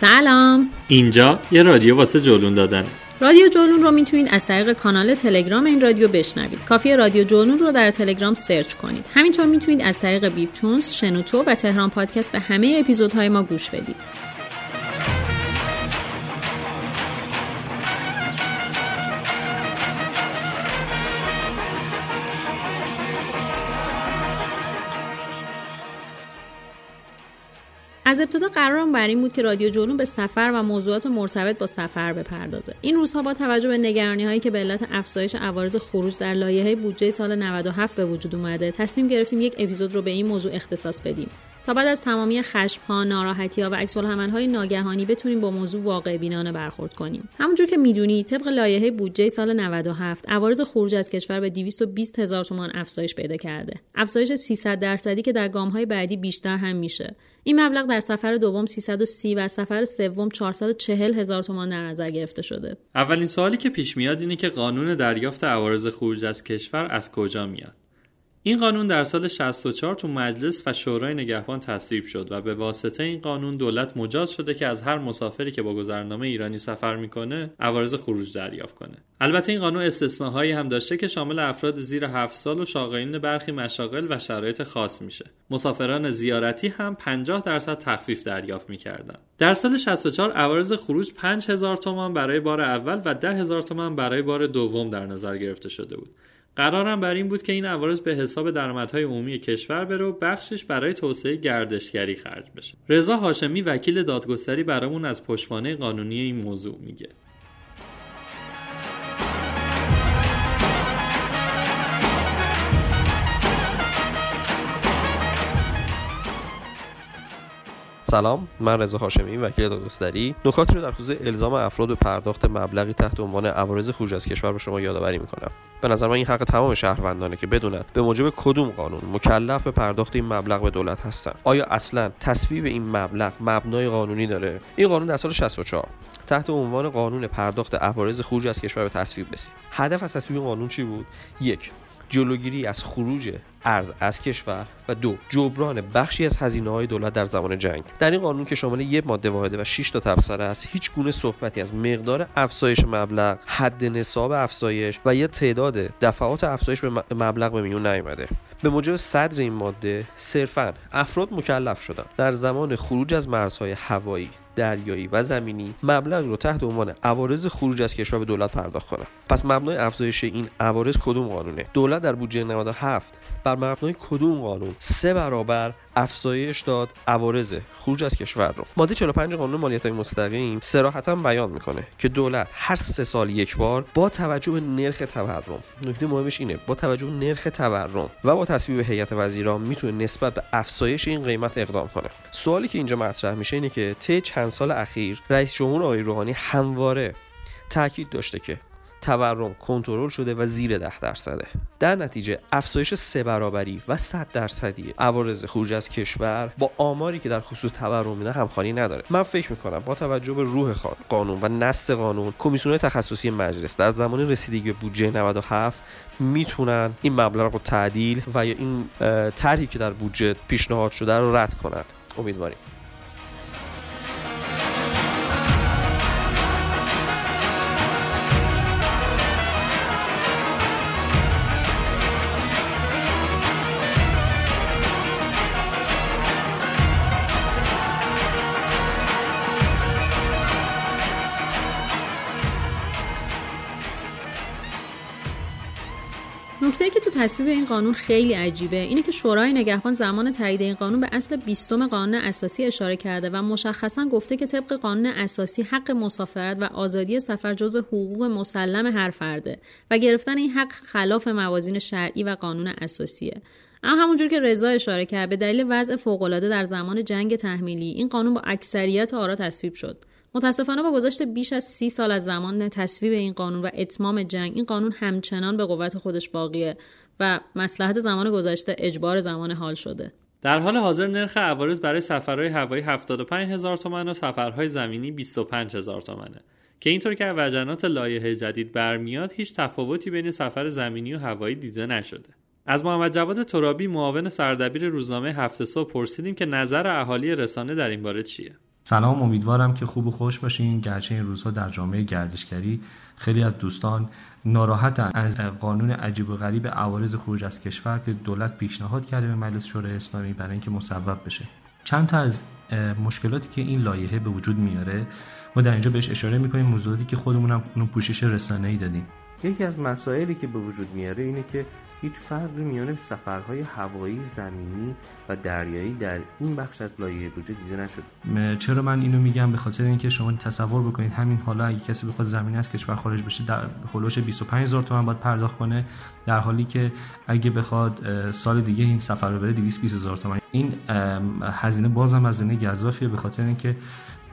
سلام. اینجا یه رادیو واسه جلون دادن. رادیو جولون رو می‌تونید از طریق کانال تلگرام این رادیو بشنوید. کافی رادیو جولون رو در تلگرام سرچ کنید. همینطور می‌تونید از طریق بیپ تونز شنوتو و تهران پادکست به همه اپیزودهای ما گوش بدید. از ابتدا قرارم بر این بود که رادیو جولون به سفر و موضوعات مرتبط با سفر بپردازه. این روزها با توجه به نگرانی هایی که به علت افزایش عوارض خروج در لایحه بودجه سال 97 به وجود اومده تصمیم گرفتیم یک اپیزود رو به این موضوع اختصاص بدیم. تا بعد از تمامی خشمها ناراحتیها و عکسالعملهای ناگهانی بتونیم با موضوع واقع بینانه برخورد کنیم. همونجور که می‌دونید طبق لایحه بودجه سال 97 عوارض خروج از کشور به 220 هزار تومان افزایش پیدا کرده. افزایش 300 درصدی که در گامهای بعدی بیشتر هم میشه. این مبلغ در سفر دوم 330 و سفر سوم 440 هزار تومان در نظر گرفته شده. اولین سوالی که پیش میاد اینه که قانون دریافت عوارض خروج از کشور از کجا میاد؟ این قانون در سال 64 تو مجلس و شورای نگهبان تصویب شد و به واسطه این قانون دولت مجاز شده که از هر مسافری که با گذرنامه ایرانی سفر می‌کنه عوارض خروج دریافت کنه. البته این قانون استثناهایی هم داشته که شامل افراد زیر 7 سال و شاغلین برخی مشاغل و شرایط خاص میشه. مسافران زیارتی هم 50 درصد تخفیف دریافت می‌کردن در سال 64 عوارض خروج 5000 تومان برای بار اول و 10000 تومان برای بار دوم در نظر گرفته شده بود. قرارم بر این بود که این عوارض به حساب درآمدهای عمومی کشور بره و بخشش برای توسعه گردشگری خرج بشه. رضا هاشمی وکیل دادگستری برامون از پشتوانه قانونی این موضوع میگه. سلام من رضا هاشمی وکیل دادگستری نکاتی رو در خصوص الزام افراد به پرداخت مبلغی تحت عنوان عوارض خروج از کشور به شما یادآوری می‌کنم. به نظر من این حق تمام شهروندانه که بدونن به موجب کدوم قانون مکلف به پرداخت این مبلغ به دولت هستن. آیا اصلا تصویب این مبلغ مبنای قانونی داره؟ این قانون در سال 64 تحت عنوان قانون پرداخت عوارض خروج از کشور به تصویب رسید. هدف از تصویب قانون چی بود؟ یک جلوگیری از خروج ارز از کشور و دو جبران بخشی از هزینه های دولت در زمان جنگ. در این قانون که شامل یک ماده واحده و 6 تا تبصره است هیچ گونه صحبتی از مقدار افزایش مبلغ حد نصاب افزایش و یا تعداد دفعات افزایش به مبلغ به میون نیامده. به موجب صدر این ماده صرفا افراد مکلف شدن در زمان خروج از مرزهای هوایی دریایی و زمینی مبلغ رو تحت عنوان عوارض خروج از کشور به دولت پرداخت کنه. پس مبنای افزایش این عوارض کدوم قانونه؟ دولت در بودجه 97 بر مبنای کدوم قانون سه برابر افزایش داد عوارض خروج از کشور رو. ماده 45 قانون مالیات های مستقیم صراحتا بیان می‌کنه که دولت هر سه سال یک بار با توجه به نرخ تورم نکته مهمش اینه با توجه به نرخ تورم و با تصویب هیئت وزیران می‌تونه نسبت به افزایش این قیمت اقدام کنه. سوالی که اینجا مطرح میشه اینه که طی چند سال اخیر رئیس جمهور آقای روحانی همواره تاکید داشته که تورم کنترل شده و زیر ده درصده. در نتیجه افزایش سه برابری و 100 درصدی عوارض خروج از کشور با آماری که در خصوص تورم میده همخوانی نداره. من فکر می‌کنم با توجه به روح قانون و نص قانون کمیسیون تخصصی مجلس در زمان رسیدگی به بودجه 97 می‌تونن این مبلغ رو تعدیل و یا این طرحی که در بودجه پیشنهاد شده رو رد کنن. امیدواریم. تصویب این قانون خیلی عجیبه. اینه که شورای نگهبان زمان تایید این قانون به اصل بیستم قانون اساسی اشاره کرده و مشخصا گفته که طبق قانون اساسی حق مسافرت و آزادی سفر جزو حقوق مسلم هر فرده و گرفتن این حق خلاف موازین شرعی و قانون اساسیه. اما همونجور که رضا اشاره کرد به دلیل وضع فوقالعاده در زمان جنگ تحمیلی این قانون با اکثریت آرا تصویب شد. متاسفانه با گذشت بیش از سی سال از زمان تصویب این قانون و اتمام جنگ این قانون همچنان به قوت خودش باقیه. و مسلحت زمان گذشته اجبار زمان حال شده. در حال حاضر نرخ عوارض برای سفرهای هوایی 75 هزار تومن و سفرهای زمینی 25 هزار تومنه. که اینطور که وجنات لایحه جدید برمیاد هیچ تفاوتی بین سفر زمینی و هوایی دیده نشده. از محمد جواد ترابی معاون سردبیر روزنامه هفته صبح پرسیدیم که نظر اهالی رسانه در این باره چیه؟ سلام امیدوارم که خوب و خوش باشین. گرچه این روزها در جامعه گردشگری خیلی از دوستان ناراحتن از قانون عجیب و غریب عوارض خروج از کشور که دولت پیشنهاد کرده به مجلس شورای اسلامی برای اینکه مصوب بشه. چند تا از مشکلاتی که این لایحه به وجود میاره ما در اینجا بهش اشاره می‌کنیم موضوعاتی که خودمون هم اونو پوشش رسانه‌ای دادیم. یکی از مسائلی که به وجود میاره اینه که هیچ فرقی میان سفرهای هوایی زمینی و دریایی در این بخش از لایحه بودجه دیده نشد چرا من اینو میگم؟ به خاطر اینکه شما تصور بکنید همین حالا اگه کسی بخواد زمینی از کشور خارج بشه در هولوش 25000 تومان باید پرداخت کنه در حالی که اگه بخواد سال دیگه این سفر رو بره 220000 تومان. این هزینه بازم هزینه گزافیه به خاطر اینکه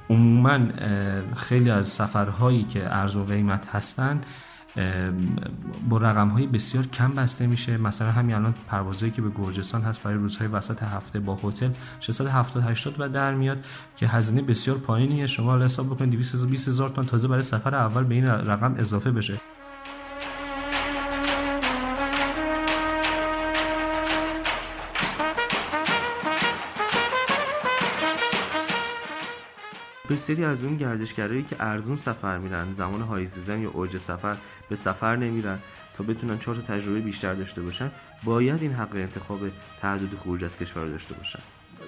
عموما خیلی از سفرهایی که ارزون قیمت هستن با رقم های بسیار کم بسته میشه. مثلا همین الان پروازهایی که به گرجستان هست برای روزهای وسط هفته با هتل 670 80 و در میاد که هزینه بسیار پایینیه. شما حساب بکنید 220 هزار تومان تازه برای سفر اول به این رقم اضافه بشه. بسیاری از اون گردشگرایی که ارزون سفر میرن زمان های سیزن یا اوج سفر به سفر نمیرن تا بتونن چهار تجربه بیشتر داشته باشن باید این حق انتخاب تعدد خروج از کشور داشته باشن.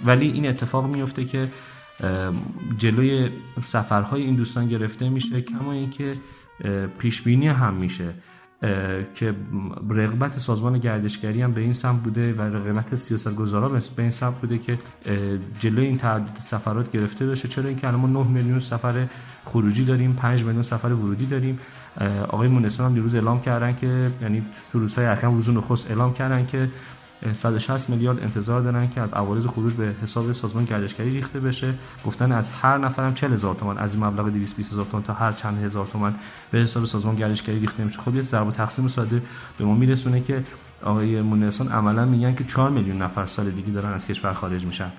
ولی این اتفاق میفته که جلوی سفرهای این دوستان گرفته میشه کما اینکه پیش بینی هم میشه. که رغبت سازمان گردشگری هم به این سمت بوده و رغبت سیاست گذارا به این سمت بوده که جلوی این تعدد سفرات گرفته بشه. چرا اینکه الان ما 9 میلیون سفر خروجی داریم 5 میلیون سفر ورودی داریم. آقای مونسون هم دیروز اعلام کردن که یعنی تو روزهای اخیر روز نخست اعلام کردن که 160 میلیارد انتظار دارن که از عوارض خروج به حساب سازمان گردشگری ریخته بشه. گفتن از هر نفرم 40 هزار تومان از این مبلغ 220 هزار تومان تا هر چند هزار تومان به حساب سازمان گردشگری ریخته میشه خب یه ضرب تقسیم ساده به ما میرسونه که آقای مونسون عملا میگن که 4 میلیون نفر سال دیگه دارن از کشور خارج میشن.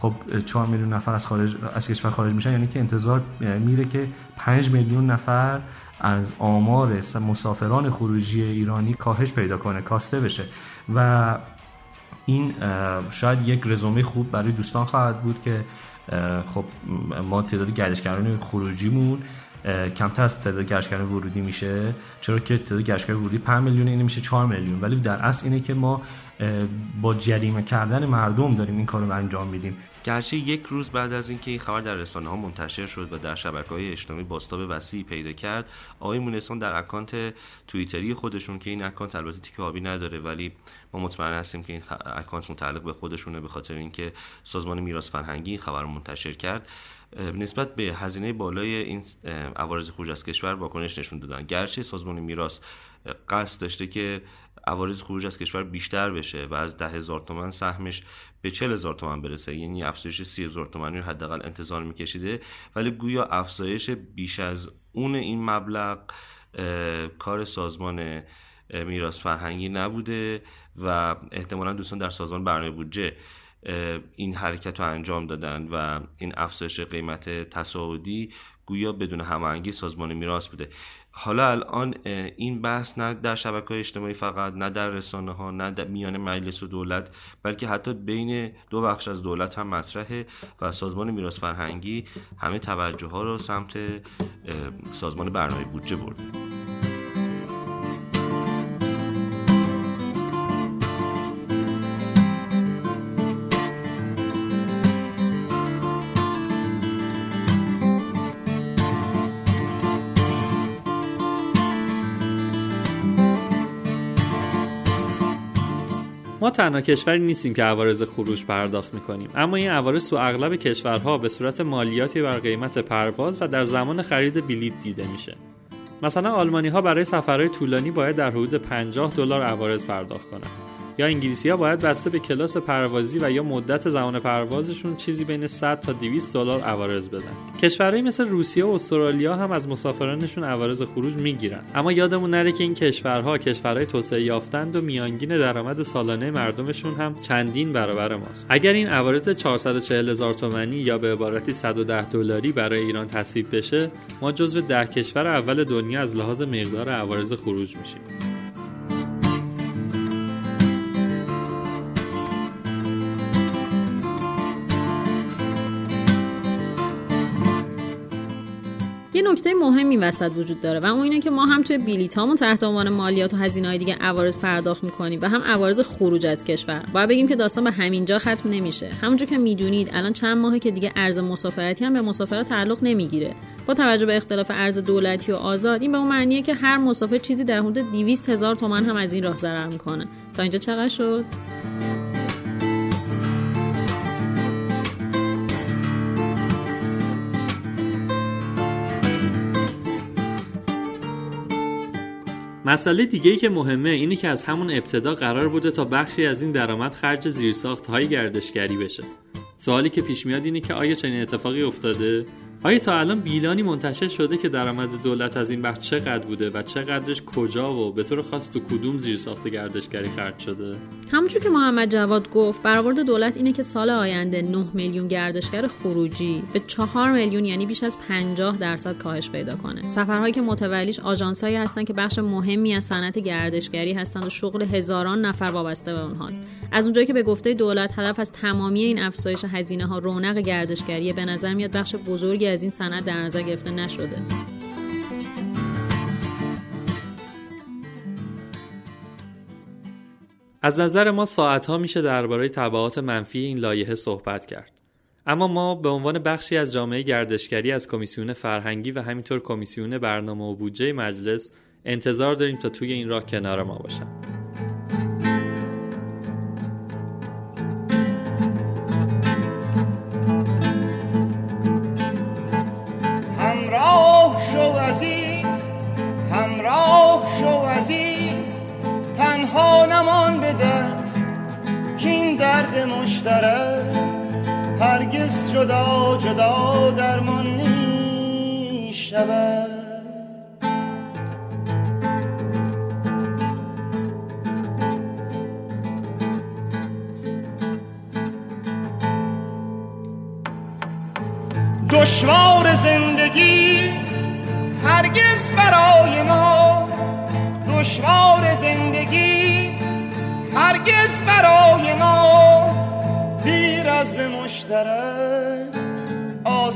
خب 4 میلیون نفر از خارج از کشور خارج میشن یعنی که انتظار میره که 5 میلیون نفر از آمار مسافران خروجی ایرانی کاهش پیدا کنه کاسته بشه. و این شاید یک رزومه خوب برای دوستان خواهد بود که خب ما تعداد گردشگران خروجیمون کمتر از تعداد گردشگران ورودی میشه چرا که تعداد گردشگر ورودی 5 میلیون این میشه 4 میلیون. ولی در اصل اینه که ما با جریمه کردن مردم داریم این کارو انجام میدیم. گرچه یک روز بعد از اینکه این خبر در رسانه ها منتشر شد و در شبکه های اجتماعی بازتاب وسیعی پیدا کرد آقای مونسان در account توییتری خودشون که این account البته تیک آبی نداره ولی ما مطمئن هستیم که این account متعلق به خودشونه به خاطر اینکه سازمان میراث فرهنگی این خبر منتشر کرد. نسبت به هزینه بالای این عوارض خروج از کشور واکنش نشون دادن. گرچه سازمان میراث قصد داشته که عوارض خروج از کشور بیشتر بشه و از ده هزار تومن سهمش به چل هزار تومن برسه. یعنی افزایش سی هزار تومن رو حداقل انتظار میکشیده. ولی گویا افزایش بیش از اون این مبلغ کار سازمان میراث فرهنگی نبوده و احتمالا دوستان در سازمان برنامه بودجه این حرکت رو انجام دادن و این افزایش قیمت تصاعدی گویا بدون هماهنگی سازمان میراث بوده. حالا الان این بحث نه در شبکه های اجتماعی فقط نه در رسانه ها نه در میان مجلس و دولت بلکه حتی بین دو بخش از دولت هم مطرحه و سازمان میراث فرهنگی همه توجه ها رو سمت سازمان برنامه بودجه برده. ما تنها کشوری نیستیم که عوارض خروج پرداخت می‌کنیم. اما این عوارض تو اغلب کشورها به صورت مالیاتی بر قیمت پرواز و در زمان خرید بلیط دیده میشه. مثلا آلمانی ها برای سفرهای طولانی باید در حدود 50 دلار عوارض پرداخت کنند. یا انگلیسی ها باید بسته به کلاس پروازی و یا مدت زمان پروازشون چیزی بین 100 تا 200 دلار عوارض بدن. کشورهایی مثل روسیه و استرالیا هم از مسافرانشون عوارض خروج می‌گیرن. اما یادمون نره که این کشورها کشورهای توسعه یافتند و میانگین درآمد سالانه مردمشون هم چندین برابر ماست. اگر این عوارض 440 هزار تومانی یا به عبارتی 110 دلاری برای ایران تصویب بشه ما جزو ده کشور اول دنیا از لحاظ مقدار عوارض خروج میشیم. مهمی وسط وجود داره و اون اینه که ما هم توی بلیط هامون تحت عنوان مالیات و هزینه های دیگه عوارض پرداخت می‌کنیم و هم عوارض خروج از کشور. باید بگیم که داستان به همینجا ختم نمیشه. همونجور که می‌دونید الان چند ماهه که دیگه ارز مسافرتی هم به مسافرات تعلق نمی‌گیره. با توجه به اختلاف ارز دولتی و آزاد این به اون معنیه که هر مسافر چیزی در حدود 200 هزار تومن هم از این راه ضرر می‌کنه. تا اینجا چقدر شد؟ مسئله دیگه ای که مهمه اینه که از همون ابتدا قرار بوده تا بخشی از این درآمد خرج زیرساخت های گردشگری بشه. سوالی که پیش میاد اینه که آیا چنین اتفاقی افتاده؟ آیا تا الان بیلانی منتشر شده که درآمد دولت از این بخش چقدر بوده و چقدرش کجا و به طور خاص تو کدوم زیر ساخت گردشگری خرج شده؟ همونجور که محمد جواد گفت برآورد دولت اینه که سال آینده 9 میلیون گردشگر خروجی به 4 میلیون یعنی بیش از 50 درصد کاهش پیدا کنه. سفرهایی که متولیش آژانسایی هستن که بخش مهمی از صنعت گردشگری هستند و شغل هزاران نفر وابسته به اونهاست. از اونجایی که به گفته دولت هدف از تمامی این افزایش هزینه ها رونق گردشگری به نظر میاد بخش بزرگی از این صنعت در نظر گرفته نشده. از نظر ما ها میشه درباره تبعات منفی این لایحه صحبت کرد. اما ما به عنوان بخشی از جامعه گردشگری از کمیسیون فرهنگی و همینطور کمیسیون برنامه و بودجه مجلس انتظار داریم تا توی این راه کنار ما باشن. جدا جدا درمان می شود دشوار زندگی هرگز برای ما. دشوار زندگی هرگز برای ما. بیر از به مشترک.